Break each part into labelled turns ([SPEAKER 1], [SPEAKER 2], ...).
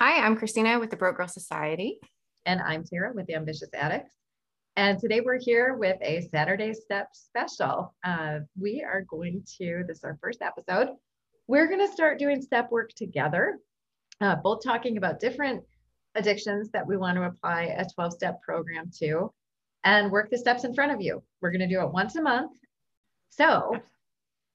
[SPEAKER 1] Hi, I'm Christina with the Broke Girl Society.
[SPEAKER 2] And I'm Tara with the Ambitious Addicts. And today we're here with a Saturday Step special. Uh, we are going to, this is our first episode, we're going to start doing step work together, uh, both talking about different addictions that we want to apply a 12 step program to and work the steps in front of you. We're going to do it once a month. So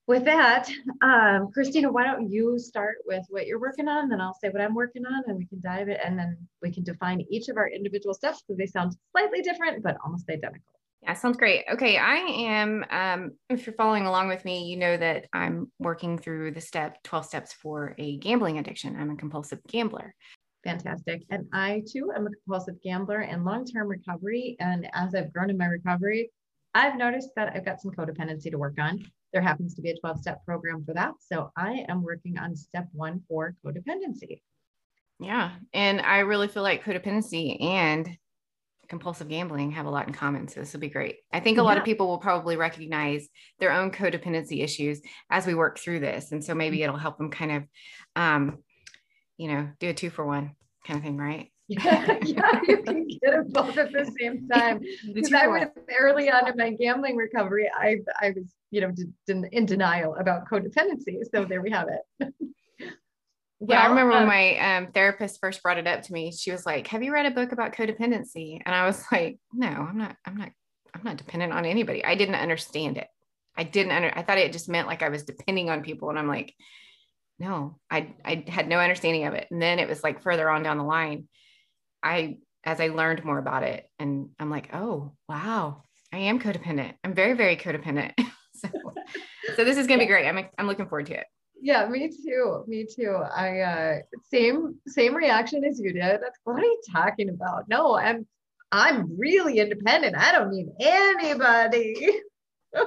[SPEAKER 2] with that, um, Christina, why don't you start with what you're working on, then I'll say what I'm working on, and we can dive it, and then we can define each of our individual steps because they sound slightly different but almost identical.
[SPEAKER 1] Yeah, sounds great. Okay, I am. Um, if you're following along with me, you know that I'm working through the step 12 steps for a gambling addiction. I'm a compulsive gambler.
[SPEAKER 2] Fantastic. And I too am a compulsive gambler in long term recovery. And as I've grown in my recovery, I've noticed that I've got some codependency to work on. There happens to be a 12 step program for that. So I am working on step one for codependency.
[SPEAKER 1] Yeah. And I really feel like codependency and compulsive gambling have a lot in common. So this will be great. I think a lot of people will probably recognize their own codependency issues as we work through this. And so maybe mm-hmm. it'll help them kind of, um, you know, do a two for one kind of thing, right?
[SPEAKER 2] Yeah, yeah, you can get them both at the same time. Because I was early on in my gambling recovery, I I was you know in, in denial about codependency. So there we have it.
[SPEAKER 1] Well, yeah, I remember um, when my um, therapist first brought it up to me. She was like, "Have you read a book about codependency?" And I was like, "No, I'm not. I'm not. I'm not dependent on anybody." I didn't understand it. I didn't under. I thought it just meant like I was depending on people, and I'm like, no, I I had no understanding of it. And then it was like further on down the line, I as I learned more about it, and I'm like, oh wow, I am codependent. I'm very very codependent. so, so this is gonna be great. I'm I'm looking forward to it.
[SPEAKER 2] Yeah, me too. Me too. I uh same same reaction as you did. What are you talking about? No, I'm I'm really independent. I don't need anybody.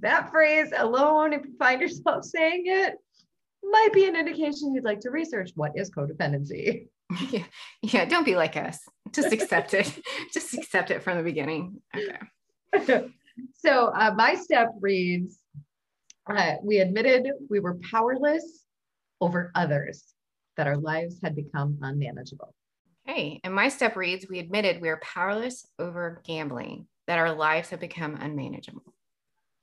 [SPEAKER 2] that phrase alone, if you find yourself saying it, might be an indication you'd like to research what is codependency.
[SPEAKER 1] Yeah, yeah don't be like us. Just accept it. Just accept it from the beginning. Okay.
[SPEAKER 2] so uh, my step reads uh, We admitted we were powerless over others, that our lives had become unmanageable.
[SPEAKER 1] Okay. And my step reads We admitted we are powerless over gambling, that our lives have become unmanageable.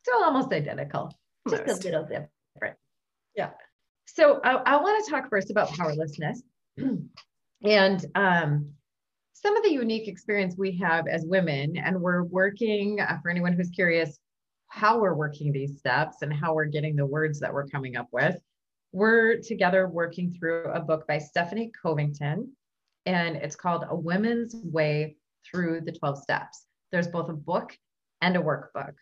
[SPEAKER 2] So almost identical, almost. just a little different. Yeah. So I, I want to talk first about powerlessness and um, some of the unique experience we have as women. And we're working, uh, for anyone who's curious, how we're working these steps and how we're getting the words that we're coming up with. We're together working through a book by Stephanie Covington, and it's called A Women's Way Through the 12 Steps. There's both a book and a workbook.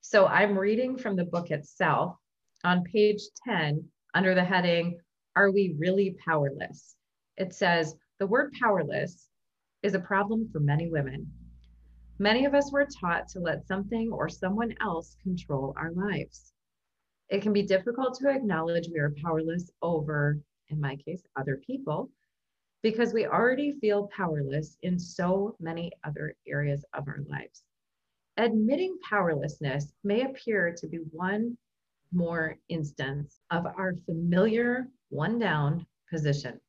[SPEAKER 2] So I'm reading from the book itself on page 10 under the heading, Are We Really Powerless? It says, The word powerless is a problem for many women. Many of us were taught to let something or someone else control our lives. It can be difficult to acknowledge we are powerless over, in my case, other people, because we already feel powerless in so many other areas of our lives. Admitting powerlessness may appear to be one more instance of our familiar one down position.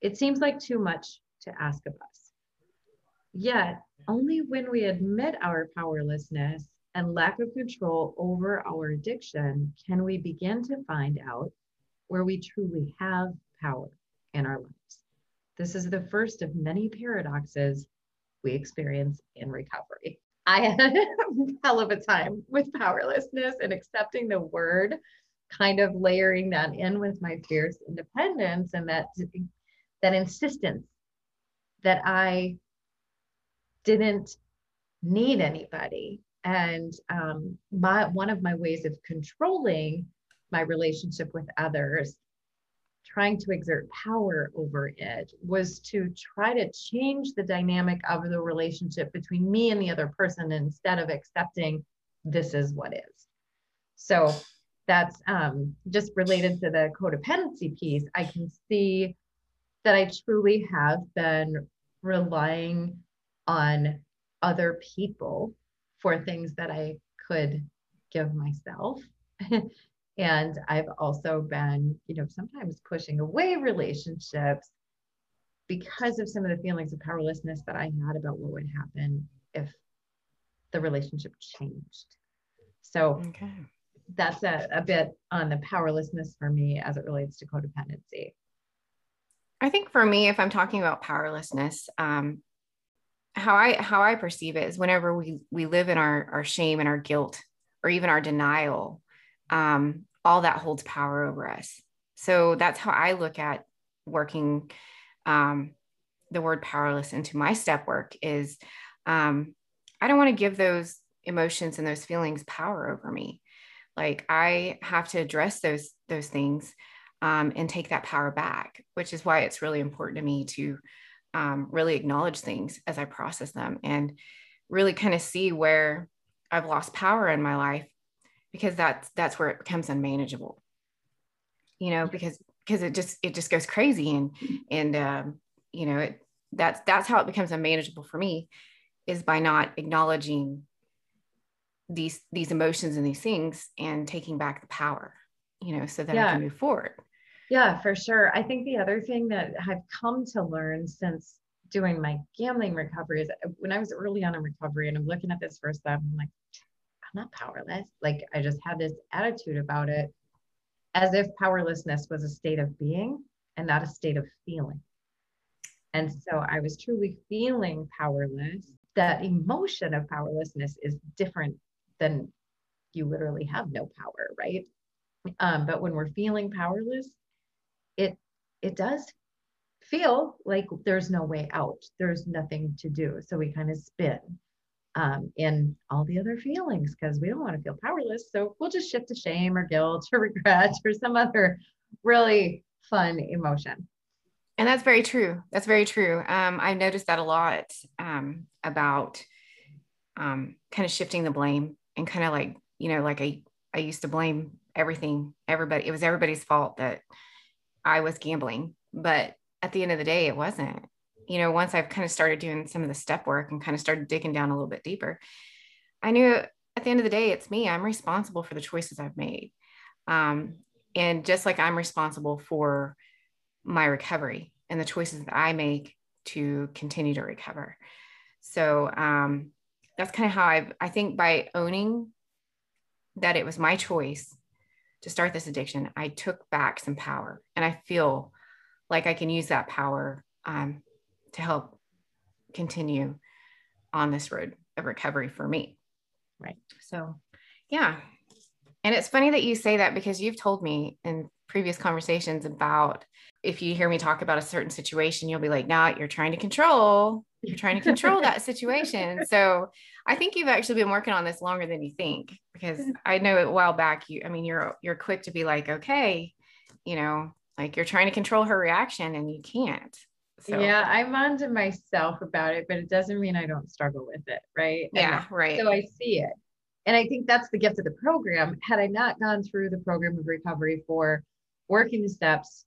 [SPEAKER 2] It seems like too much to ask of us. Yet, only when we admit our powerlessness and lack of control over our addiction can we begin to find out where we truly have power in our lives. This is the first of many paradoxes we experience in recovery. I had a hell of a time with powerlessness and accepting the word, kind of layering that in with my fierce independence and that that insistence that I didn't need anybody. And um, my one of my ways of controlling my relationship with others trying to exert power over it was to try to change the dynamic of the relationship between me and the other person instead of accepting this is what is. So that's um, just related to the codependency piece. I can see that I truly have been relying on other people for things that I could give myself. And I've also been, you know, sometimes pushing away relationships because of some of the feelings of powerlessness that I had about what would happen if the relationship changed. So okay. that's a, a bit on the powerlessness for me as it relates to codependency.
[SPEAKER 1] I think for me, if I'm talking about powerlessness, um, how I how I perceive it is whenever we we live in our our shame and our guilt or even our denial, um, all that holds power over us. So that's how I look at working um, the word powerless into my step work is um, I don't want to give those emotions and those feelings power over me. Like I have to address those those things um, and take that power back, which is why it's really important to me to um, really acknowledge things as I process them and really kind of see where I've lost power in my life because that's that's where it becomes unmanageable. You know, because because it just it just goes crazy and and um, you know it that's that's how it becomes unmanageable for me is by not acknowledging these these emotions and these things and taking back the power you know so that yeah. i can move forward
[SPEAKER 2] yeah for sure. I think the other thing that i've come to learn since doing my gambling recovery is uh, when i was early on in recovery and i'm looking at this first stuff i'm like i'm not powerless. Like i just had this attitude about it as if powerlessness was a state of being and not a state of feeling. And so i was truly feeling powerless. That emotion of powerlessness is different than you literally have no power, right? Um, but when we're feeling powerless, it it does feel like there's no way out. There's nothing to do. So we kind of spin um, in all the other feelings because we don't want to feel powerless. So we'll just shift to shame or guilt or regret or some other really fun emotion.
[SPEAKER 1] And that's very true. That's very true. Um, I've noticed that a lot um, about um, kind of shifting the blame and kind of like, you know, like I, I used to blame everything, everybody. It was everybody's fault that I was gambling. But at the end of the day, it wasn't. You know, once I've kind of started doing some of the step work and kind of started digging down a little bit deeper, I knew at the end of the day, it's me. I'm responsible for the choices I've made. Um, and just like I'm responsible for my recovery and the choices that I make to continue to recover. So um, that's kind of how I I think by owning that it was my choice to start this addiction, I took back some power, and I feel like I can use that power um, to help continue on this road of recovery for me.
[SPEAKER 2] Right.
[SPEAKER 1] So, yeah. And it's funny that you say that because you've told me in previous conversations about if you hear me talk about a certain situation, you'll be like, nah, you're trying to control, you're trying to control that situation. So I think you've actually been working on this longer than you think, because mm-hmm. I know a while back you, I mean, you're you're quick to be like, okay, you know, like you're trying to control her reaction and you can't.
[SPEAKER 2] So. Yeah, I'm on to myself about it, but it doesn't mean I don't struggle with it, right?
[SPEAKER 1] Yeah, and right.
[SPEAKER 2] So I see it. And I think that's the gift of the program. Had I not gone through the program of recovery for working the steps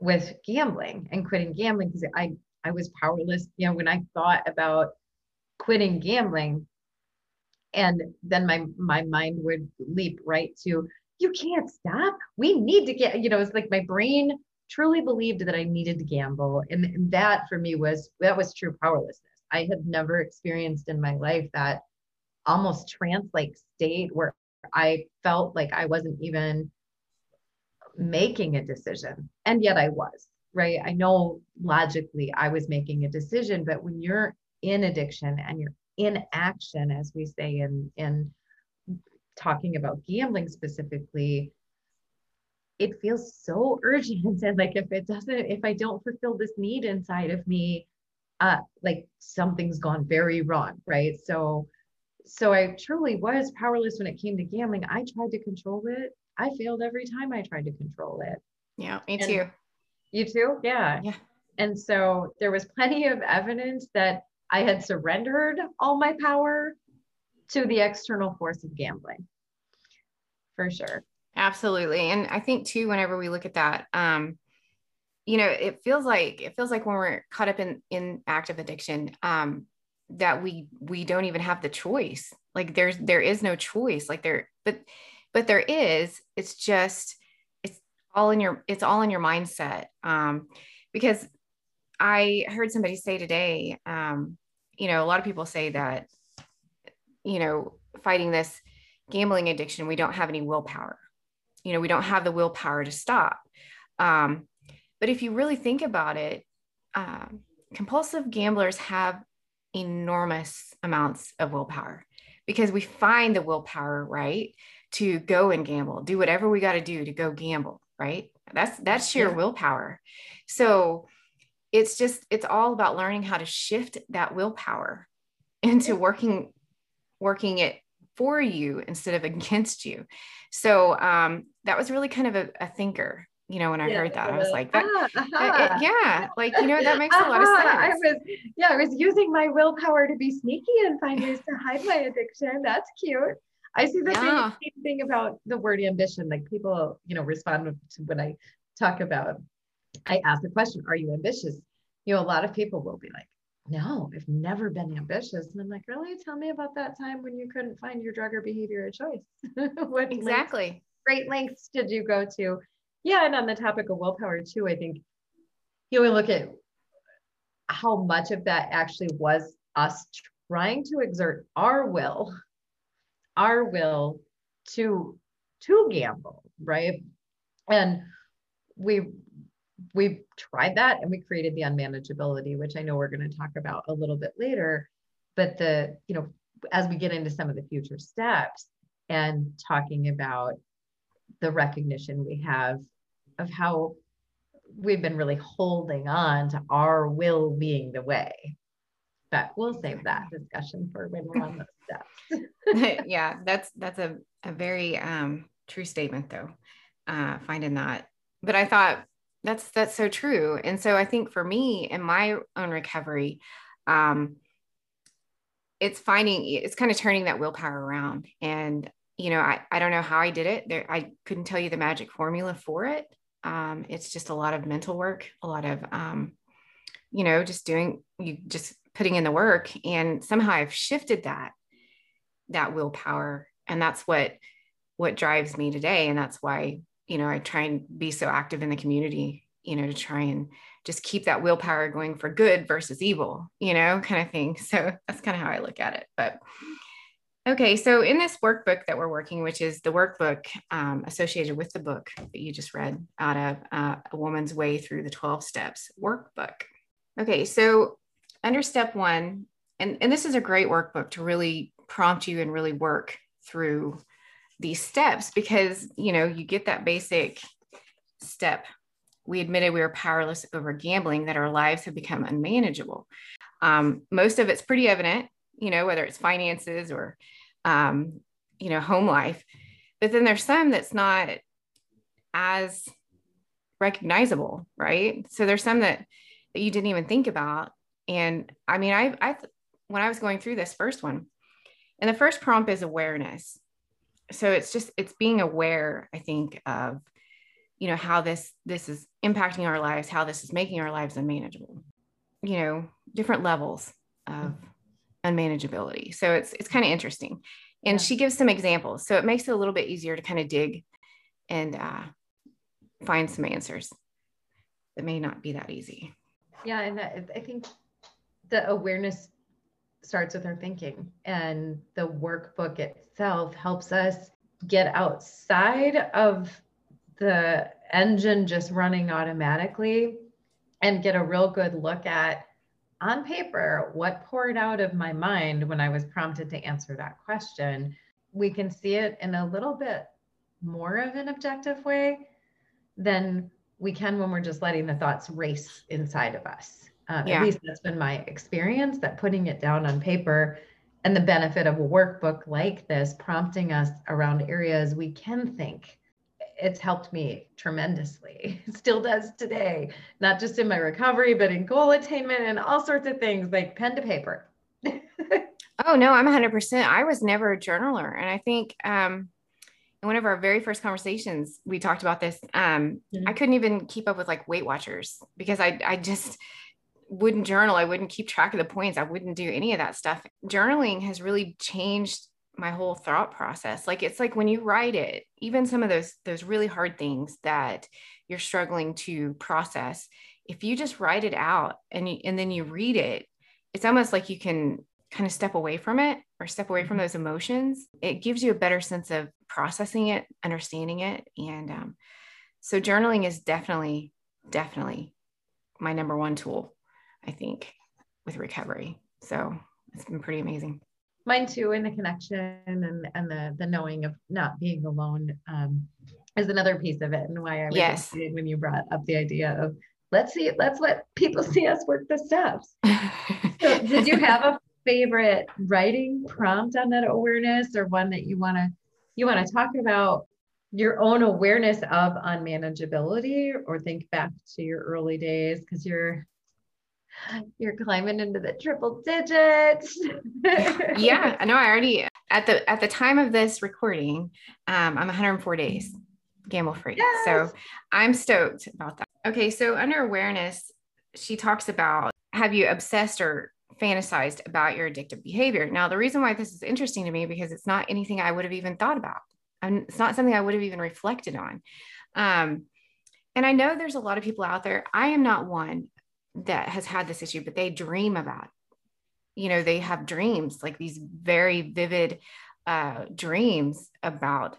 [SPEAKER 2] with gambling and quitting gambling because I I was powerless. You know, when I thought about quitting gambling, and then my my mind would leap right to you can't stop. We need to get. You know, it's like my brain truly believed that I needed to gamble, and, and that for me was that was true powerlessness. I had never experienced in my life that almost trance like state where I felt like I wasn't even making a decision. And yet I was, right? I know logically I was making a decision, but when you're in addiction and you're in action, as we say in, in talking about gambling specifically, it feels so urgent. And like if it doesn't, if I don't fulfill this need inside of me, uh, like something's gone very wrong, right? So so I truly was powerless when it came to gambling. I tried to control it I failed every time I tried to control it.
[SPEAKER 1] Yeah, me and too.
[SPEAKER 2] You too? Yeah.
[SPEAKER 1] Yeah.
[SPEAKER 2] And so there was plenty of evidence that I had surrendered all my power to the external force of gambling. For sure.
[SPEAKER 1] Absolutely. And I think too, whenever we look at that, um, you know, it feels like it feels like when we're caught up in in active addiction, um, that we we don't even have the choice. Like there's there is no choice. Like there, but but there is it's just it's all in your it's all in your mindset um, because i heard somebody say today um, you know a lot of people say that you know fighting this gambling addiction we don't have any willpower. You know we don't have the willpower to stop. Um, but if you really think about it um, compulsive gamblers have enormous amounts of willpower because we find the willpower right to go and gamble, do whatever we got to do to go gamble, right? That's that's sheer yeah. willpower. So it's just it's all about learning how to shift that willpower into working working it for you instead of against you. So um, that was really kind of a, a thinker you know, when I yeah, heard that, I was like, that, uh, uh-huh. it, yeah, like, you know, that makes uh-huh. a lot of sense.
[SPEAKER 2] I was, yeah, I was using my willpower to be sneaky and find ways to hide my addiction. That's cute. I see the yeah. same thing about the word ambition. Like people, you know, respond to when I talk about, I ask the question, are you ambitious? You know, a lot of people will be like, no, I've never been ambitious. And I'm like, really? Tell me about that time when you couldn't find your drug or behavior of choice.
[SPEAKER 1] what exactly.
[SPEAKER 2] Lengths, great lengths did you go to? Yeah. And on the topic of willpower too, I think you know, we look at how much of that actually was us trying to exert our will our will to to gamble right? And we we tried that and we created the unmanageability which i know we're going to talk about a little bit later. But the you know as we get into some of the future steps and talking about the recognition we have of how we've been really holding on to our will being the way but we'll save that discussion for when we're on those
[SPEAKER 1] steps. yeah, that's that's a, a very um, true statement though. Uh, finding that, but I thought that's that's so true. And so I think for me in my own recovery, um, it's finding it's kind of turning that willpower around. And you know, I I don't know how I did it. There, I couldn't tell you the magic formula for it. Um, it's just a lot of mental work, a lot of um, you know, just doing you just putting in the work and somehow i've shifted that that willpower. And that's what what drives me today. And that's why you know i try and be so active in the community you know to try and just keep that willpower going for good versus evil you know kind of thing. So that's kind of how i look at it. But okay. So in this workbook that we're working which is the workbook um, associated with the book that you just read out of uh, a woman's way through the 12 steps workbook. Okay. So under step one, and, and this is a great workbook to really prompt you and really work through these steps because you know you get that basic step. We admitted we were powerless over gambling that our lives have become unmanageable. Um, most of it's pretty evident you know whether it's finances or um, you know home life but then there's some that's not as recognizable right? So there's some that, that you didn't even think about and I mean, I, I, when I was going through this first one, and the first prompt is awareness. So it's just, it's being aware, I think, of, you know, how this, this is impacting our lives, how this is making our lives unmanageable, you know, different levels of unmanageability. So it's, it's kind of interesting. And yeah. she gives some examples. So it makes it a little bit easier to kind of dig and uh, find some answers that may not be that easy.
[SPEAKER 2] Yeah. And I think the awareness starts with our thinking and the workbook itself helps us get outside of the engine just running automatically and get a real good look at on paper what poured out of my mind when I was prompted to answer that question. We can see it in a little bit more of an objective way than we can when we're just letting the thoughts race inside of us. Um, yeah. At least that's been my experience that putting it down on paper and the benefit of a workbook like this, prompting us around areas we can think. It's helped me tremendously. It still does today, not just in my recovery, but in goal attainment and all sorts of things like pen to paper.
[SPEAKER 1] oh, no, I'm 100%. I was never a journaler. And I think um, in one of our very first conversations, we talked about this. Um, mm-hmm. I couldn't even keep up with like Weight Watchers because I, I just, wouldn't journal. I wouldn't keep track of the points. I wouldn't do any of that stuff. Journaling has really changed my whole thought process like it's like when you write it even some of those those really hard things that you're struggling to process if you just write it out and you, and then you read it it's almost like you can kind of step away from it or step away from mm-hmm. those emotions it gives you a better sense of processing it understanding it and um, so journaling is definitely definitely my number one tool i think with recovery so it's been pretty amazing
[SPEAKER 2] mine too and the connection and and the the knowing of not being alone um, is another piece of it and why I was
[SPEAKER 1] yes.
[SPEAKER 2] excited when you brought up the idea of let's see let's let people see us work the steps. so did you have a favorite writing prompt on that awareness or one that you want to you want to talk about your own awareness of unmanageability or think back to your early days because you're you're climbing into the triple digits.
[SPEAKER 1] yeah, I know. I already at the at the time of this recording, um, I'm 104 days gamble free. Yes. So I'm stoked about that. Okay, so under awareness, she talks about have you obsessed or fantasized about your addictive behavior? Now, the reason why this is interesting to me because it's not anything I would have even thought about. And it's not something I would have even reflected on. Um, and I know there's a lot of people out there. I am not one that has had this issue, but they dream about, you know, they have dreams, like these very vivid uh, dreams about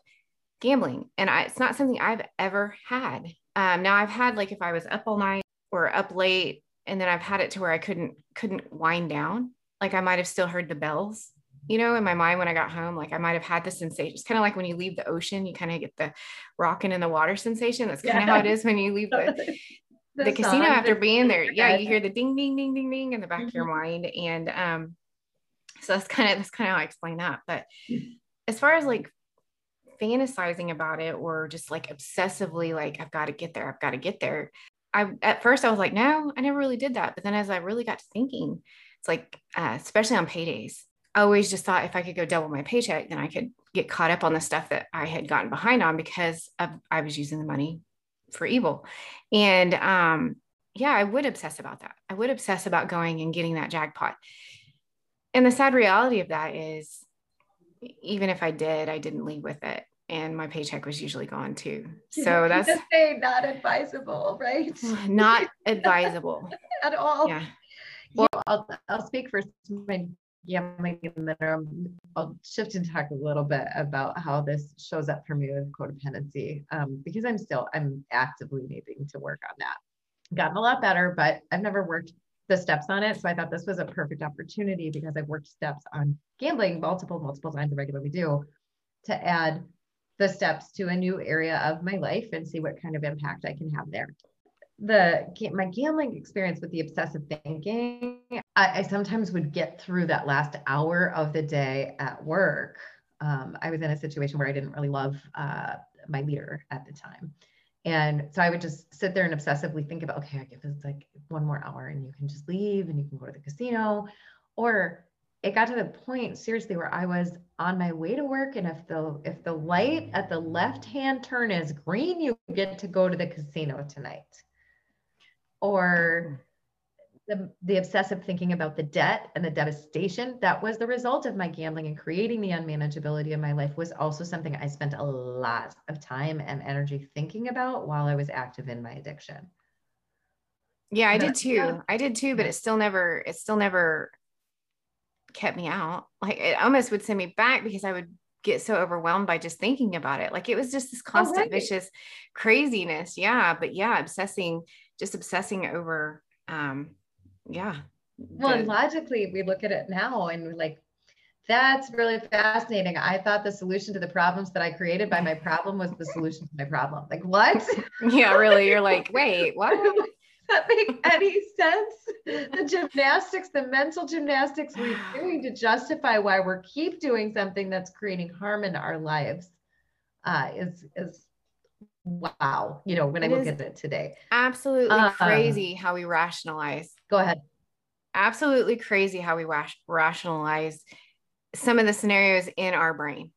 [SPEAKER 1] gambling. And I, it's not something I've ever had. Um, now I've had like if I was up all night or up late, and then I've had it to where I couldn't couldn't wind down. Like I might have still heard the bells, you know, in my mind when I got home. Like I might have had the sensation. It's kind of like when you leave the ocean, you kind of get the rocking in the water sensation. That's kind of yeah. how it is when you leave the the, the casino after being there. Yeah, you hear the ding, ding, ding, ding, ding in the back mm-hmm. of your mm-hmm. mind. And um, so that's kind of that's kind of how I explain that. But as far as like fantasizing about it or just like obsessively like I've got to get there, I've got to get there. I at first I was like, no, I never really did that. But then as I really got to thinking, it's like, uh, especially on paydays, I always just thought if I could go double my paycheck, then I could get caught up on the stuff that I had gotten behind on because of, I was using the money for evil. And um, yeah, I would obsess about that. I would obsess about going and getting that jackpot. And the sad reality of that is, even if I did, I didn't leave with it. And my paycheck was usually gone too. So that's
[SPEAKER 2] say not advisable, right?
[SPEAKER 1] Not advisable
[SPEAKER 2] at all.
[SPEAKER 1] Yeah.
[SPEAKER 2] Well, I'll, I'll speak for my gambling and then um, I'll shift and talk a little bit about how this shows up for me with codependency um, because I'm still I'm actively needing to work on that. Gotten a lot better, but I've never worked the steps on it. So I thought this was a perfect opportunity because I've worked steps on gambling multiple, multiple times, I regularly do, to add the steps to a new area of my life and see what kind of impact I can have there the my gambling experience with the obsessive thinking, I, I, sometimes would get through that last hour of the day at work. Um, I was in a situation where I didn't really love uh, my leader at the time. And so I would just sit there and obsessively think about, okay, I give this like one more hour and you can just leave and you can go to the casino. Or it got to the point seriously where I was on my way to work. And if the if the light at the left hand turn is green, you get to go to the casino tonight or the, the obsessive thinking about the debt and the devastation that was the result of my gambling and creating the unmanageability of my life was also something I spent a lot of time and energy thinking about while I was active in my addiction.
[SPEAKER 1] Yeah, I did too. Yeah. I did too, but it still never, it still never kept me out. Like it almost would send me back because I would get so overwhelmed by just thinking about it. Like it was just this oh, constant oh, right. vicious craziness. Yeah. But yeah, obsessing just obsessing over um yeah.
[SPEAKER 2] Well the, logically we look at it now and like that's really fascinating. I thought the solution to the problems that i created by my problem was the solution to my problem. Like what?
[SPEAKER 1] Yeah really you're like wait what?
[SPEAKER 2] That make any sense? The gymnastics the mental gymnastics we're doing to justify why we're keep doing something that's creating harm in our lives uh, is is wow, you know, when it I look at it today.
[SPEAKER 1] Absolutely um, crazy how we rationalize.
[SPEAKER 2] Go ahead.
[SPEAKER 1] Absolutely crazy how we rash- rationalize some of the scenarios in our brain.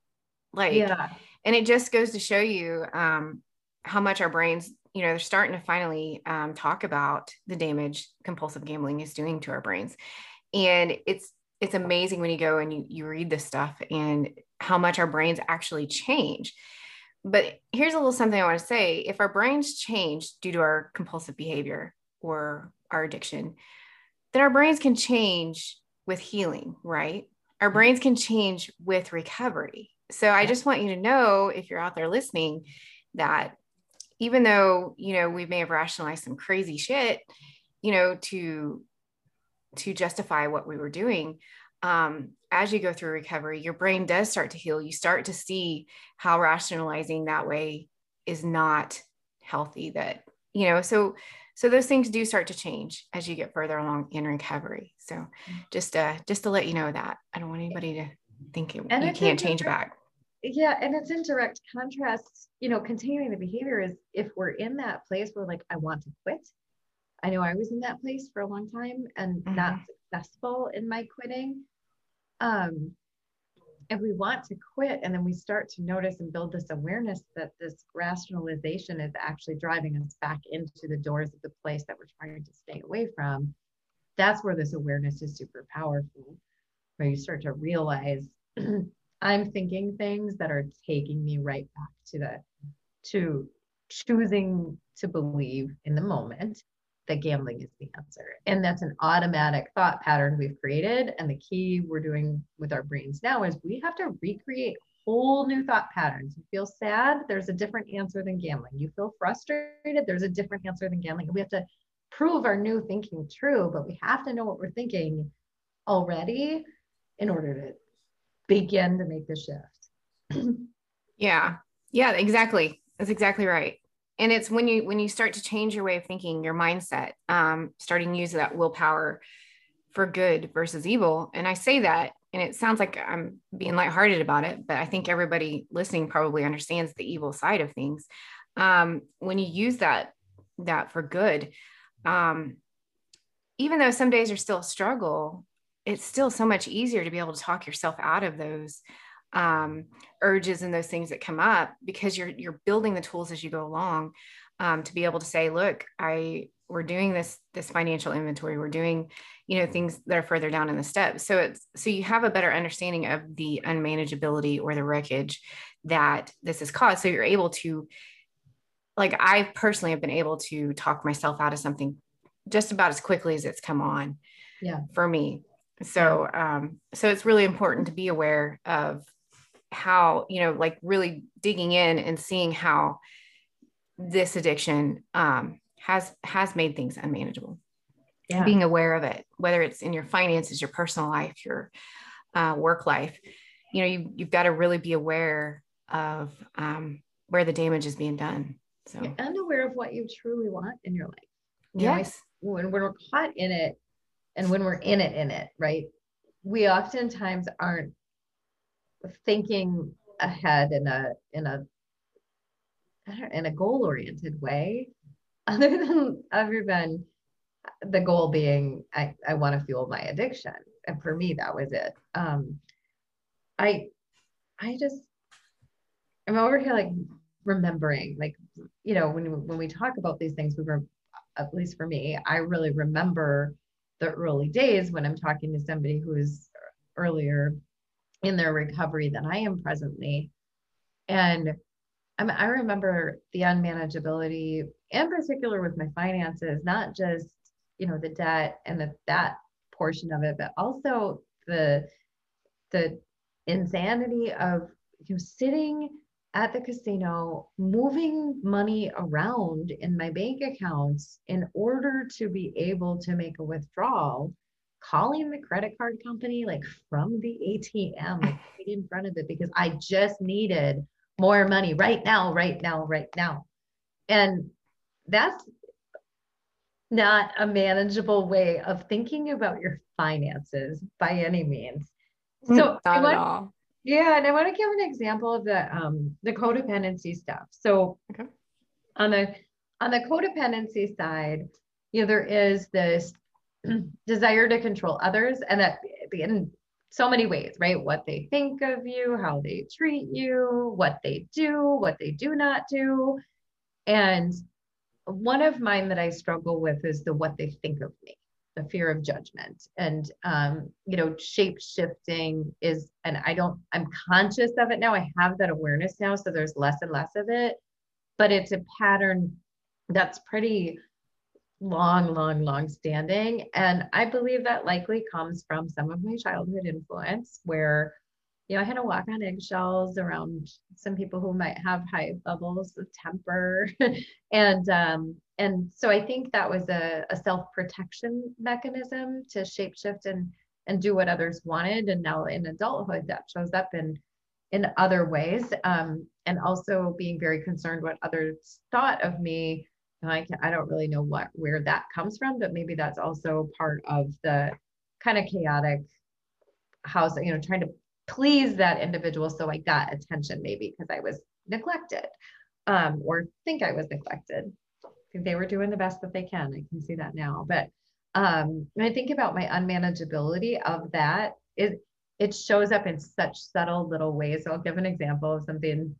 [SPEAKER 1] Like, yeah. and it just goes to show you um, how much our brains, you know, they're starting to finally um, talk about the damage compulsive gambling is doing to our brains. And it's, it's amazing when you go and you, you read this stuff and how much our brains actually change. But here's a little something I want to say. If our brains change due to our compulsive behavior or our addiction, then our brains can change with healing, right? Our brains can change with recovery. So I just want you to know if you're out there listening that even though, you know, we may have rationalized some crazy shit, you know, to to justify what we were doing, um, as you go through recovery, your brain does start to heal. You start to see how rationalizing that way is not healthy. That, you know, so so those things do start to change as you get further along in recovery. So mm-hmm. just uh just to let you know that I don't want anybody to think it, and you can't change back.
[SPEAKER 2] Yeah, and it's in direct contrast, you know, continuing the behavior is if we're in that place where like I want to quit. I know I was in that place for a long time and mm-hmm. not successful in my quitting um, and we want to quit and then we start to notice and build this awareness that this rationalization is actually driving us back into the doors of the place that we're trying to stay away from that's where this awareness is super powerful where you start to realize i'm thinking things that are taking me right back to the to choosing to believe in the moment that gambling is the answer. And that's an automatic thought pattern we've created. And the key we're doing with our brains now is we have to recreate whole new thought patterns. You feel sad, there's a different answer than gambling. You feel frustrated, there's a different answer than gambling. And we have to prove our new thinking true, but we have to know what we're thinking already in order to begin to make the shift.
[SPEAKER 1] yeah. Yeah, exactly. That's exactly right and it's when you when you start to change your way of thinking your mindset um, starting to use that willpower for good versus evil. And i say that and it sounds like i'm being lighthearted about it but i think everybody listening probably understands the evil side of things. Um, when you use that that for good um, even though some days are still a struggle it's still so much easier to be able to talk yourself out of those um, urges and those things that come up because you're you're building the tools as you go along um, to be able to say look i we're doing this this financial inventory. We're doing you know things that are further down in the steps. So it's so you have a better understanding of the unmanageability or the wreckage that this has caused. So you're able to like i personally have been able to talk myself out of something just about as quickly as it's come on
[SPEAKER 2] yeah.
[SPEAKER 1] for me. So um so it's really important to be aware of how you know like really digging in and seeing how this addiction um, has has made things unmanageable. Yeah. being aware of it whether it's in your finances your personal life your uh, work life you know you, you've got to really be aware of um, where the damage is being done. So
[SPEAKER 2] and aware of what you truly want in your life.
[SPEAKER 1] You yes.
[SPEAKER 2] know, when we're caught in it and when we're in it in it right? We oftentimes aren't thinking ahead in a in a in a goal oriented way other than other than the goal being i i want to fuel my addiction. And for me that was it. Um i i just i'm over here like remembering like you know when when we talk about these things we were at least for me i really remember the early days when i'm talking to somebody who's earlier in their recovery than I am presently. And I, remember the unmanageability, in particular with my finances, not just you know the debt and the, that portion of it, but also the the insanity of you know sitting at the casino, moving money around in my bank accounts in order to be able to make a withdrawal calling the credit card company like from the ATM, like right in front of it, because I just needed more money right now, right now, right now. And that's not a manageable way of thinking about your finances by any means.
[SPEAKER 1] Mm, so not want, at all.
[SPEAKER 2] Yeah, and I want to give an example of the um the codependency stuff. So okay. on the on the codependency side, you know, there is this desire to control others and that in so many ways, right? What they think of you, how they treat you, what they do, what they do not do. And one of mine that I struggle with is the what they think of me. the fear of judgment and um, you know shape shifting is and i don't i'm conscious of it now i have that awareness now so there's less and less of it but it's a pattern that's pretty long long long standing and i believe that likely comes from some of my childhood influence where you know, I had to walk on eggshells around some people who might have high levels of temper. and um, and so I think that was a, a self-protection mechanism to shapeshift and and do what others wanted. And now in adulthood, that shows up in in other ways. Um, and also being very concerned what others thought of me. I can, I don't really know what where that comes from, but maybe that's also part of the kind of chaotic house, you know, trying to please that individual so I got attention maybe because I was neglected um, or think I was neglected. I think they were doing the best that they can. I can see that now. But um, when I think about my unmanageability of that, it it shows up in such subtle little ways. So I'll give an example of something.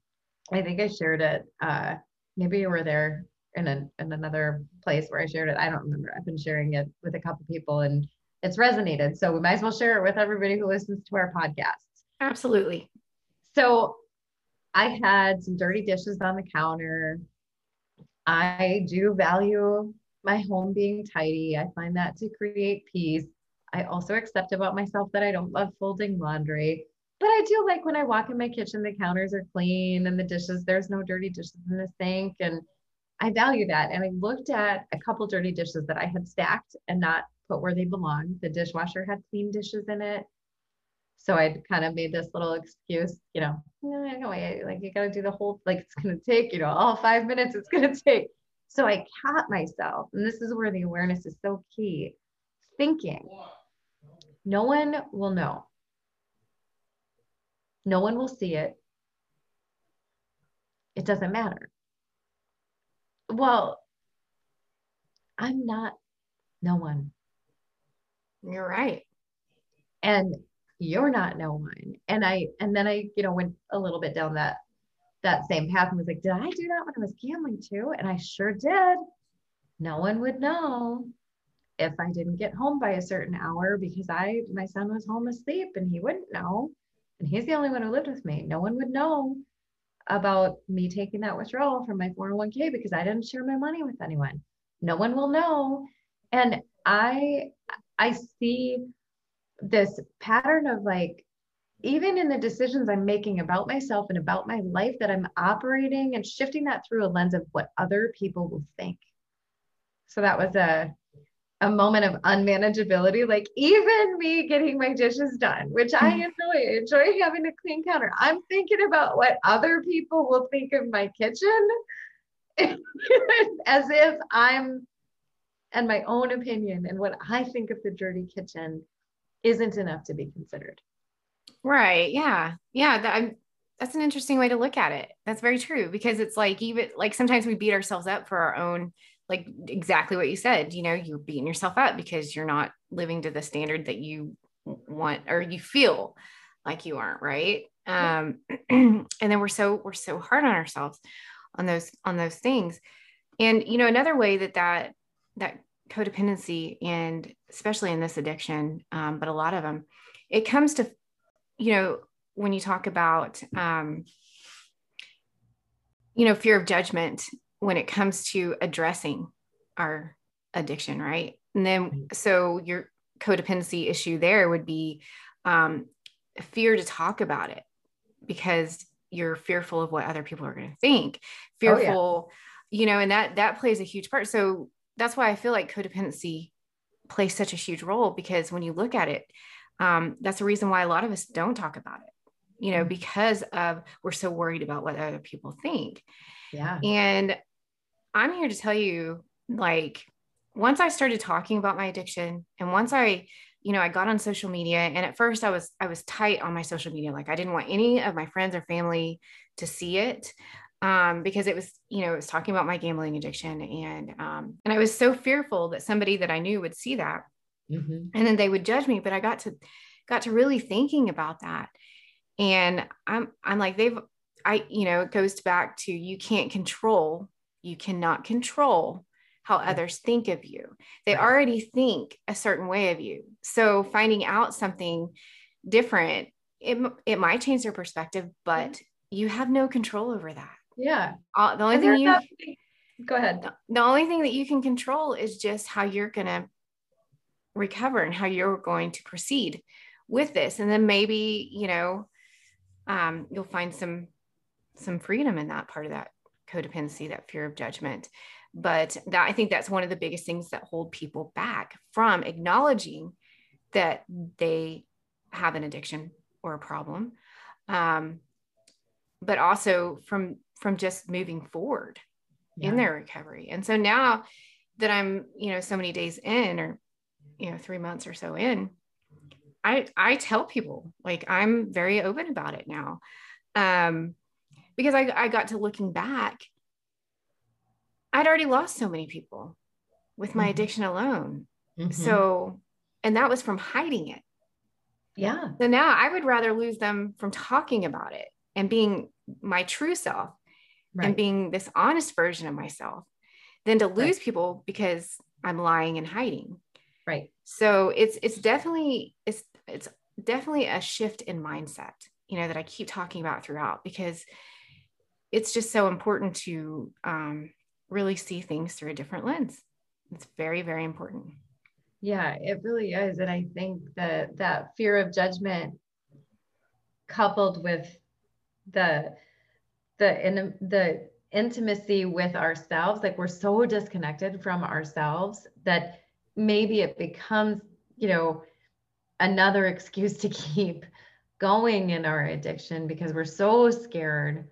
[SPEAKER 2] I think I shared it. Uh, maybe you were there in a, in another place where I shared it. I don't remember. I've been sharing it with a couple people and it's resonated. So we might as well share it with everybody who listens to our podcast.
[SPEAKER 1] Absolutely.
[SPEAKER 2] So I had some dirty dishes on the counter. I do value my home being tidy. I find that to create peace. I also accept about myself that I don't love folding laundry, but I do like when I walk in my kitchen, the counters are clean and the dishes, there's no dirty dishes in the sink. And I value that. And I looked at a couple dirty dishes that I had stacked and not put where they belong. The dishwasher had clean dishes in it. So I kind of made this little excuse, you know, anyway, like you got to do the whole, like it's going to take, you know, all five minutes it's going to take. So I caught myself, and this is where the awareness is so key thinking, no one will know. No one will see it. It doesn't matter. Well, I'm not no one.
[SPEAKER 1] You're right.
[SPEAKER 2] And you're not no one. And i and then i you know went a little bit down that that same path and was like did i do that when i was gambling too? And i sure did. No one would know if i didn't get home by a certain hour because i my son was home asleep and he wouldn't know. And he's the only one who lived with me. No one would know about me taking that withdrawal from my 401k because i didn't share my money with anyone no one will know and i i see this pattern of like even in the decisions I'm making about myself and about my life that I'm operating and shifting that through a lens of what other people will think. So that was a a moment of unmanageability like even me getting my dishes done which i mm. enjoy enjoy having a clean counter i'm thinking about what other people will think of my kitchen as if i'm and my own opinion and what i think of the dirty kitchen isn't enough to be considered.
[SPEAKER 1] Right. Yeah. Yeah. That, I'm, that's an interesting way to look at it. That's very true because it's like even like sometimes we beat ourselves up for our own like exactly what you said, you know, you're beating yourself up because you're not living to the standard that you want or you feel like you aren't, right? Um and then we're so we're so hard on ourselves on those on those things. And you know, another way that that that codependency and especially in this addiction um, but a lot of them it comes to you know when you talk about um, you know fear of judgment when it comes to addressing our addiction right and then so your codependency issue there would be um, fear to talk about it because you're fearful of what other people are going to think fearful oh, yeah. you know and that that plays a huge part so that's why I feel like codependency plays such a huge role because when you look at it, um, that's the reason why a lot of us don't talk about it, you know, mm-hmm. because of we're so worried about what other people think.
[SPEAKER 2] Yeah.
[SPEAKER 1] And I'm here to tell you, like, once I started talking about my addiction and once I, you know, I got on social media and at first I was, I was tight on my social media. Like I didn't want any of my friends or family to see it um, because it was, you know, it was talking about my gambling addiction, and um, and I was so fearful that somebody that I knew would see that, mm-hmm. and then they would judge me. But I got to got to really thinking about that, and I'm I'm like they've I you know it goes back to you can't control you cannot control how others think of you. They already think a certain way of you. So finding out something different, it, it might change their perspective, but you have no control over that.
[SPEAKER 2] Yeah.
[SPEAKER 1] Uh, the only thing you
[SPEAKER 2] go ahead.
[SPEAKER 1] The, the only thing that you can control is just how you're going to recover and how you're going to proceed with this. And then maybe, you know, um, you'll find some some freedom in that part of that codependency, that fear of judgment. But that I think that's one of the biggest things that hold people back from acknowledging that they have an addiction or a problem. Um, but also from from just moving forward yeah. in their recovery. And so now that I'm, you know, so many days in or you know, 3 months or so in, I I tell people like I'm very open about it now. Um because I, I got to looking back, I'd already lost so many people with my mm-hmm. addiction alone. Mm-hmm. So, and that was from hiding it.
[SPEAKER 2] Yeah.
[SPEAKER 1] So now I would rather lose them from talking about it and being my true self right. and being this honest version of myself than to lose right. people because I'm lying and hiding.
[SPEAKER 2] Right.
[SPEAKER 1] So it's it's definitely it's it's definitely a shift in mindset, you know, that I keep talking about throughout because it's just so important to um, really see things through a different lens. It's very, very important.
[SPEAKER 2] Yeah, it really is. And I think that that fear of judgment coupled with the the in the intimacy with ourselves, like we're so disconnected from ourselves that maybe it becomes, you know, another excuse to keep going in our addiction because we're so scared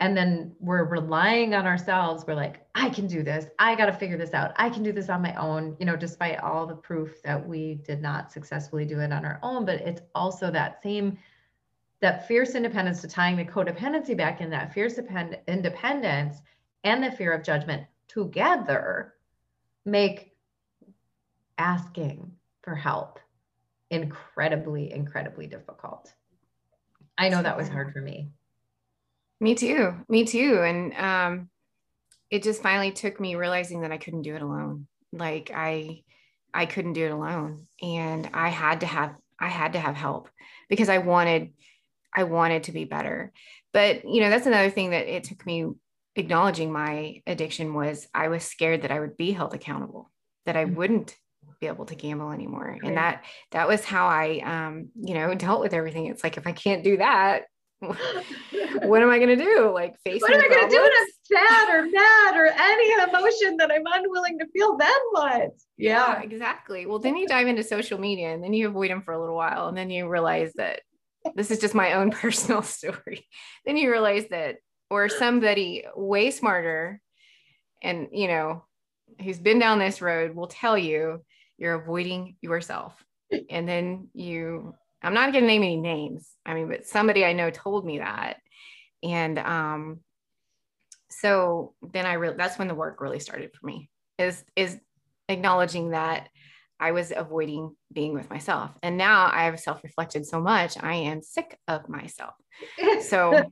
[SPEAKER 2] and then we're relying on ourselves. We're like i can do this. I got to figure this out. I can do this on my own you know despite all the proof that we did not successfully do it on our own. But it's also that same that fierce independence to tying the codependency back in that fierce independence and the fear of judgment together make asking for help incredibly incredibly difficult. I know that was hard for me
[SPEAKER 1] me too. Me too. And um, it just finally took me realizing that I couldn't do it alone. Like I, I couldn't do it alone, and I had to have I had to have help because I wanted I wanted to be better. But you know that's another thing that it took me acknowledging my addiction was I was scared that I would be held accountable, that I mm-hmm. wouldn't be able to gamble anymore. And that that was how I um, you know, dealt with everything. It's like if I can't do that, what am I going to do? Like face
[SPEAKER 2] What am I going to do when I'm sad or mad or any emotion that I'm unwilling to feel? Then what?
[SPEAKER 1] Yeah. yeah, exactly. Well, then you dive into social media and then you avoid them for a little while. And then you realize that this is just my own personal story. then you realize that, or somebody way smarter and, you know, who's been down this road will tell you you're avoiding yourself. And then you I'm not going to name any names. I mean, but somebody I know told me that. And um, so then I really, that's when the work really started for me is, is acknowledging that I was avoiding being with myself. And now I have self-reflected so much, I am sick of myself. So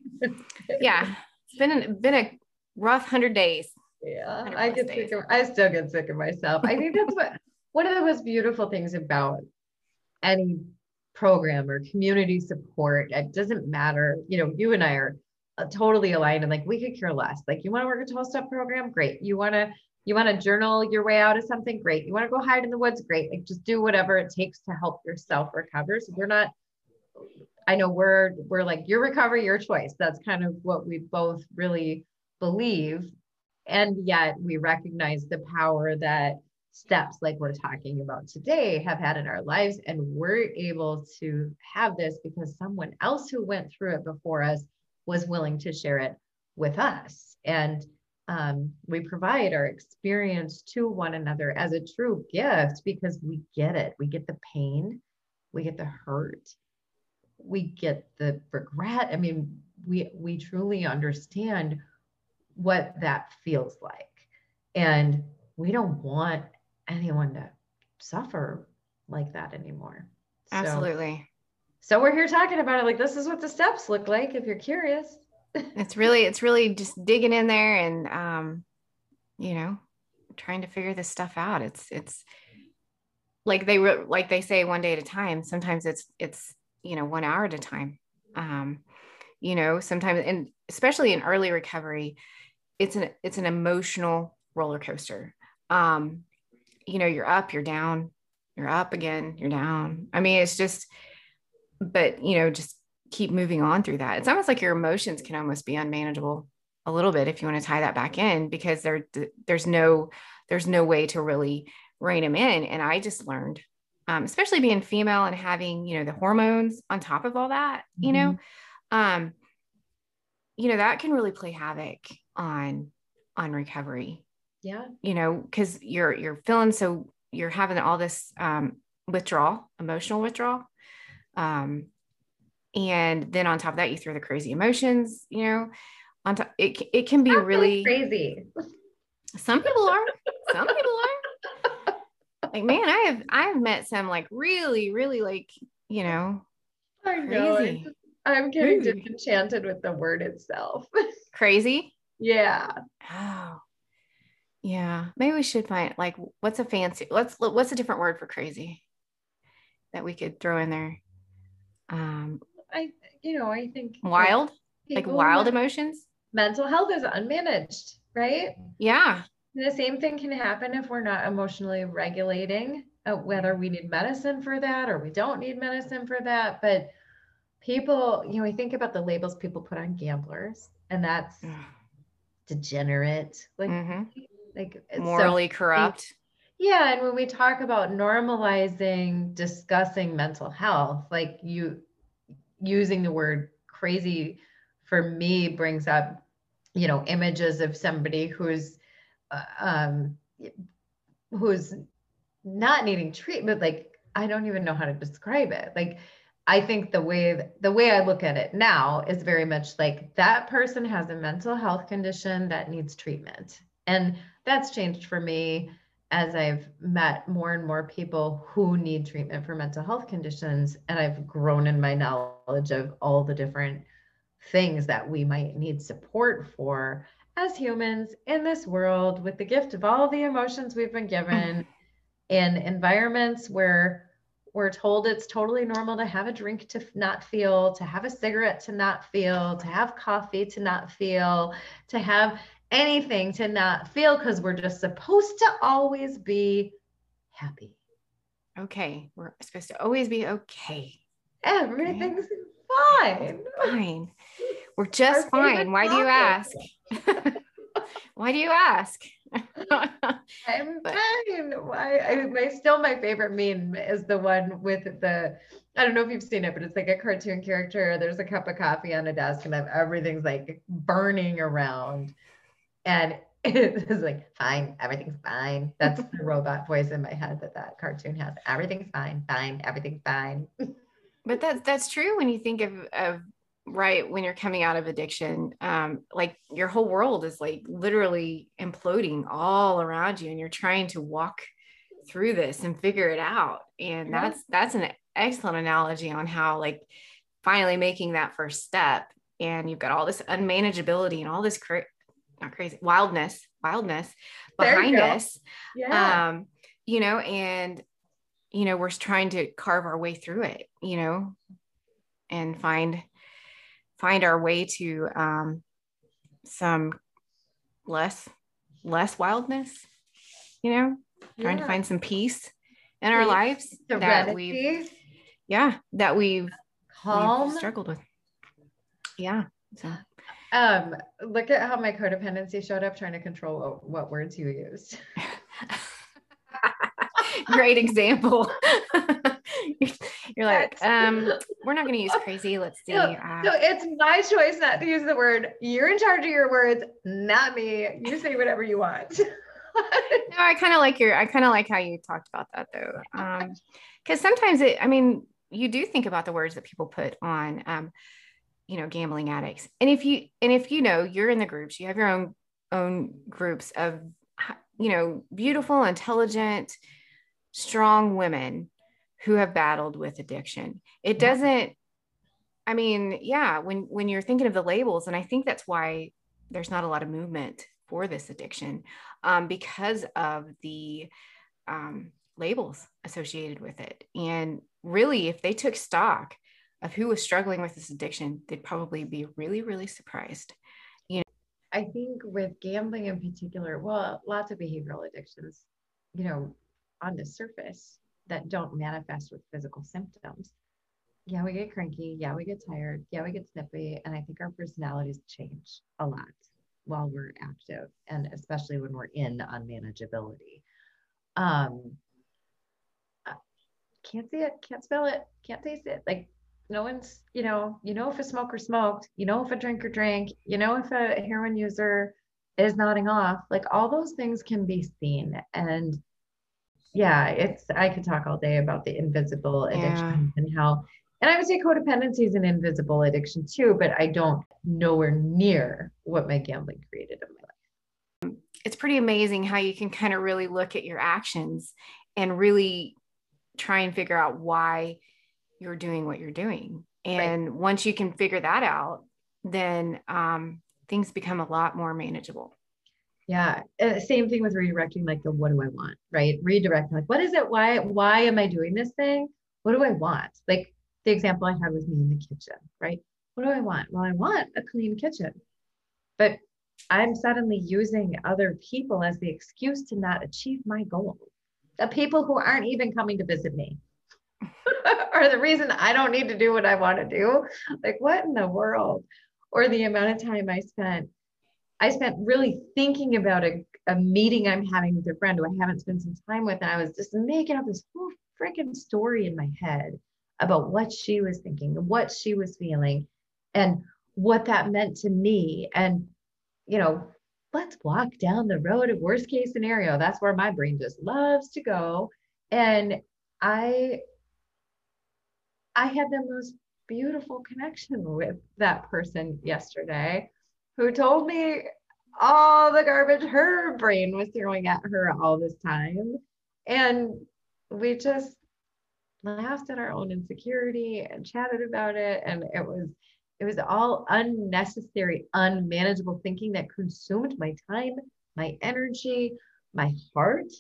[SPEAKER 1] yeah, it's been, been a rough hundred days.
[SPEAKER 2] Yeah. I get days. sick of, I still get sick of myself. I think that's what, one of the most beautiful things about any program or community support. It doesn't matter. You know, you and I are uh, totally aligned and like we could care less. Like you want to work a 12 step program? Great. You want to you want to journal your way out of something? Great. You want to go hide in the woods? Great. Like just do whatever it takes to help yourself recover. So we're not I know we're we're like your recovery, your choice. That's kind of what we both really believe. And yet we recognize the power that steps like we're talking about today have had in our lives. And we're able to have this because someone else who went through it before us was willing to share it with us. And um, we provide our experience to one another as a true gift because we get it. We get the pain, we get the hurt, we get the regret. I mean, we we truly understand what that feels like. And we don't want anyone to suffer like that anymore.
[SPEAKER 1] Absolutely.
[SPEAKER 2] So, so we're here talking about it. Like this is what the steps look like if you're curious.
[SPEAKER 1] it's really, it's really just digging in there and um, you know, trying to figure this stuff out. It's it's like they were like they say one day at a time. Sometimes it's it's you know one hour at a time. Um, you know, sometimes and especially in early recovery, it's an it's an emotional roller coaster. Um, you know, you're up, you're down, you're up again, you're down. I mean, it's just, but you know, just keep moving on through that. It's almost like your emotions can almost be unmanageable a little bit if you want to tie that back in because there there's no there's no way to really rein them in. And I just learned, um, especially being female and having you know the hormones on top of all that, you mm-hmm. know, um, you know that can really play havoc on on recovery.
[SPEAKER 2] Yeah,
[SPEAKER 1] you know, because you're you're feeling so you're having all this um, withdrawal, emotional withdrawal. Um, and then on top of that, you throw the crazy emotions, you know, on top, it, it can be really
[SPEAKER 2] crazy.
[SPEAKER 1] Some people are, some people are like, man, I have, I've met some like really, really like, you know,
[SPEAKER 2] I know. Crazy. I'm getting Ooh. disenchanted with the word itself.
[SPEAKER 1] crazy.
[SPEAKER 2] Yeah.
[SPEAKER 1] Oh, yeah. Maybe we should find like what's a fancy let's what's a different word for crazy that we could throw in there. Um
[SPEAKER 2] I you know, I think
[SPEAKER 1] wild, like wild emotions.
[SPEAKER 2] Mental health is unmanaged, right?
[SPEAKER 1] Yeah.
[SPEAKER 2] The same thing can happen if we're not emotionally regulating, uh, whether we need medicine for that or we don't need medicine for that. But people, you know, we think about the labels people put on gamblers, and that's degenerate. Like mm-hmm like
[SPEAKER 1] morally so, corrupt?
[SPEAKER 2] Yeah and when we talk about normalizing discussing mental health like you using the word crazy for me brings up you know images of somebody who's uh, um who's not needing treatment like i don't even know how to describe it. Like i think the way the way i look at it now is very much like that person has a mental health condition that needs treatment and that's changed for me as I've met more and more people who need treatment for mental health conditions. And I've grown in my knowledge of all the different things that we might need support for as humans in this world with the gift of all the emotions we've been given in environments where we're told it's totally normal to have a drink to not feel, to have a cigarette to not feel, to have coffee to not feel, to have anything to not feel because we're just supposed to always be happy.
[SPEAKER 1] Okay. We're supposed to always be okay.
[SPEAKER 2] Everything's okay. fine.
[SPEAKER 1] Fine. We're just fine. Why do you ask? Why do you ask?
[SPEAKER 2] I'm but, fine. Why? I, my still my favorite meme is the one with the. I don't know if you've seen it, but it's like a cartoon character. There's a cup of coffee on a desk, and everything's like burning around and it's like fine everything's fine. That's the robot voice in my head that that cartoon has. Everything's fine fine everything's fine.
[SPEAKER 1] But that's that's true when you think of of right when you're coming out of addiction um like your whole world is like literally imploding all around you and you're trying to walk through this and figure it out. And that's that's an excellent analogy on how like finally making that first step and you've got all this unmanageability and all this cra- not crazy wildness wildness behind us. Yeah. um you know and you know we're trying to carve our way through it you know and find find our way to um some less less wildness you know trying to find some peace in our lives that we've yeah that we've, Calm. we've struggled with. Yeah so
[SPEAKER 2] um, look at how my codependency showed up trying to control what, words you used.
[SPEAKER 1] Great example. You're like, um, we're not going to use crazy. Let's see.
[SPEAKER 2] So, uh, it's my choice not to use the word. You're in charge of your words, not me. You say whatever you want.
[SPEAKER 1] no, I kind of like your, I kind of like how you talked about that though. Um, cause sometimes it, I mean, you do think about the words that people put on, um, you know gambling addicts. And if you and if you know you're in the groups you have your own own groups of you know beautiful intelligent strong women who have battled with addiction. It doesn't i mean yeah when when you're thinking of the labels and i think that's why there's not a lot of movement for this addiction um, because of the um, labels associated with it. And really, if they took stock of who was struggling with this addiction, they'd probably be really, really surprised. You know,
[SPEAKER 2] I think with gambling in particular, well, lots of behavioral addictions, you know, on the surface that don't manifest with physical symptoms. Yeah, we get cranky. Yeah, we get tired. Yeah, we get snippy. And I think our personalities change a lot while we're active, and especially when we're in unmanageability. Um, can't see it, can't smell it, can't taste it. Like no one's, you know, you know if a smoker smoked, you know if a drinker drank, you know if a heroin user is nodding off. Like all those things can be seen. And yeah, it's I could talk all day about the invisible addiction yeah. and how and I would say codependency is an invisible addiction too, but I don't nowhere near what my gambling created in my life.
[SPEAKER 1] It's pretty amazing how you can kind of really look at your actions and really try and figure out why you're doing what you're doing. And right. once you can figure that out, then um, things become a lot more manageable.
[SPEAKER 2] Yeah. Uh, same thing with redirecting, like the what do I want, right? Redirecting, like, what is it? Why, why am I doing this thing? What do I want? Like the example I had was me in the kitchen, right? What do I want? Well, I want a clean kitchen. But I'm suddenly using other people as the excuse to not achieve my goal the people who aren't even coming to visit me are the reason I don't need to do what I want to do. Like, what in the world? Or the amount of time I spent, I spent really thinking about a, a meeting I'm having with a friend who I haven't spent some time with. And I was just making up this whole freaking story in my head about what she was thinking, and what she was feeling, and what that meant to me. And, you know, let's walk down the road of worst case scenario. That's where my brain just loves to go. And I I had the most beautiful connection with that person yesterday who told me all the garbage her brain was throwing at her all this time. And we just laughed at our own insecurity and chatted about it. And it was it was all unnecessary, unmanageable thinking that consumed my time, my energy, my heart.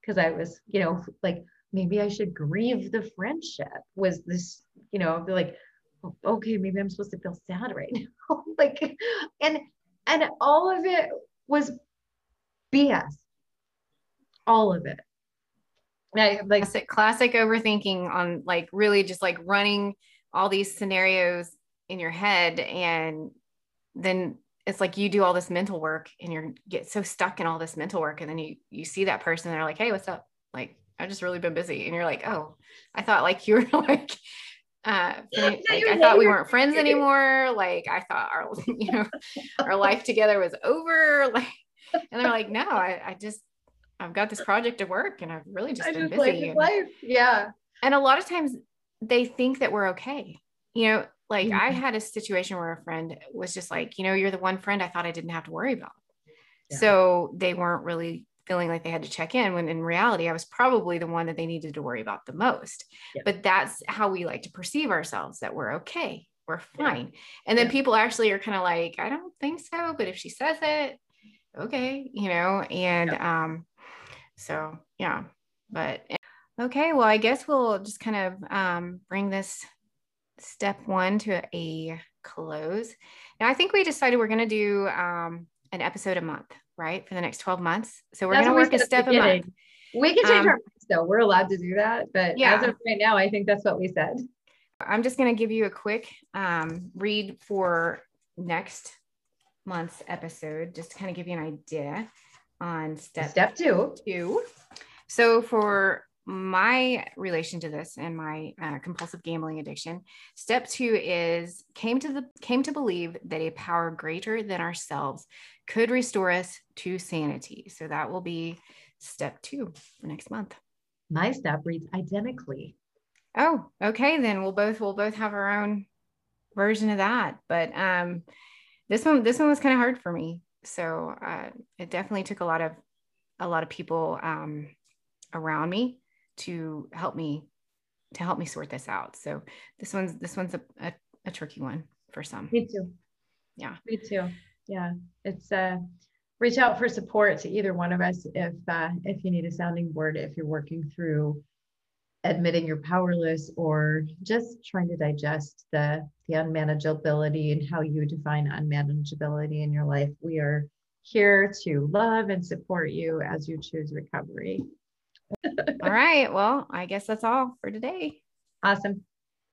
[SPEAKER 2] Because I was, you know, like maybe I should grieve the friendship. Was this, you know, be like, okay, maybe I'm supposed to feel sad right now. like, and and all of it was BS. All of it.
[SPEAKER 1] Yeah, like classic, classic overthinking on like really just like running all these scenarios in your head and then it's like you do all this mental work and you're get so stuck in all this mental work and then you you see that person and they're like hey what's up like i've just really been busy and you're like oh i thought like you were like uh like, i thought we weren't friends anymore like i thought our you know our life together was over like and they're like no i, I just i've got this project to work and i've really just I been just busy
[SPEAKER 2] life. yeah
[SPEAKER 1] and a lot of times they think that we're okay you know like mm-hmm. I had a situation where a friend was just like, you know, you're the one friend I thought I didn't have to worry about. Yeah. So they weren't really feeling like they had to check in when in reality I was probably the one that they needed to worry about the most. Yeah. But that's how we like to perceive ourselves that we're okay, we're fine. Yeah. And then people actually are kind of like, I don't think so, but if she says it, okay, you know, and um so yeah. But okay, well, I guess we'll just kind of um bring this step one to a close. Now, I think we decided we're going to do um, an episode a month, right, for the next 12 months. So we're going to work a step a month.
[SPEAKER 2] We can change um, our minds though. We're allowed to do that. But yeah. as of right now, I think that's what we said.
[SPEAKER 1] I'm just going to give you a quick um, read for next month's episode, just to kind of give you an idea on step,
[SPEAKER 2] step two.
[SPEAKER 1] two. So for my relation to this and my uh, compulsive gambling addiction step two is came to the came to believe that a power greater than ourselves could restore us to sanity. So that will be step two for next month.
[SPEAKER 2] My step reads identically.
[SPEAKER 1] Oh okay then we'll both we'll both have our own version of that. But um this one this one was kind of hard for me. So uh, it definitely took a lot of a lot of people um around me to help me to help me sort this out. So this one's this one's a, a, a tricky one for some.
[SPEAKER 2] Me too.
[SPEAKER 1] Yeah.
[SPEAKER 2] Me too. Yeah. It's uh reach out for support to either one of us if uh, if you need a sounding board if you're working through admitting you're powerless or just trying to digest the the unmanageability and how you define unmanageability in your life we are here to love and support you as you choose recovery
[SPEAKER 1] all right well i guess that's all for today.
[SPEAKER 2] Awesome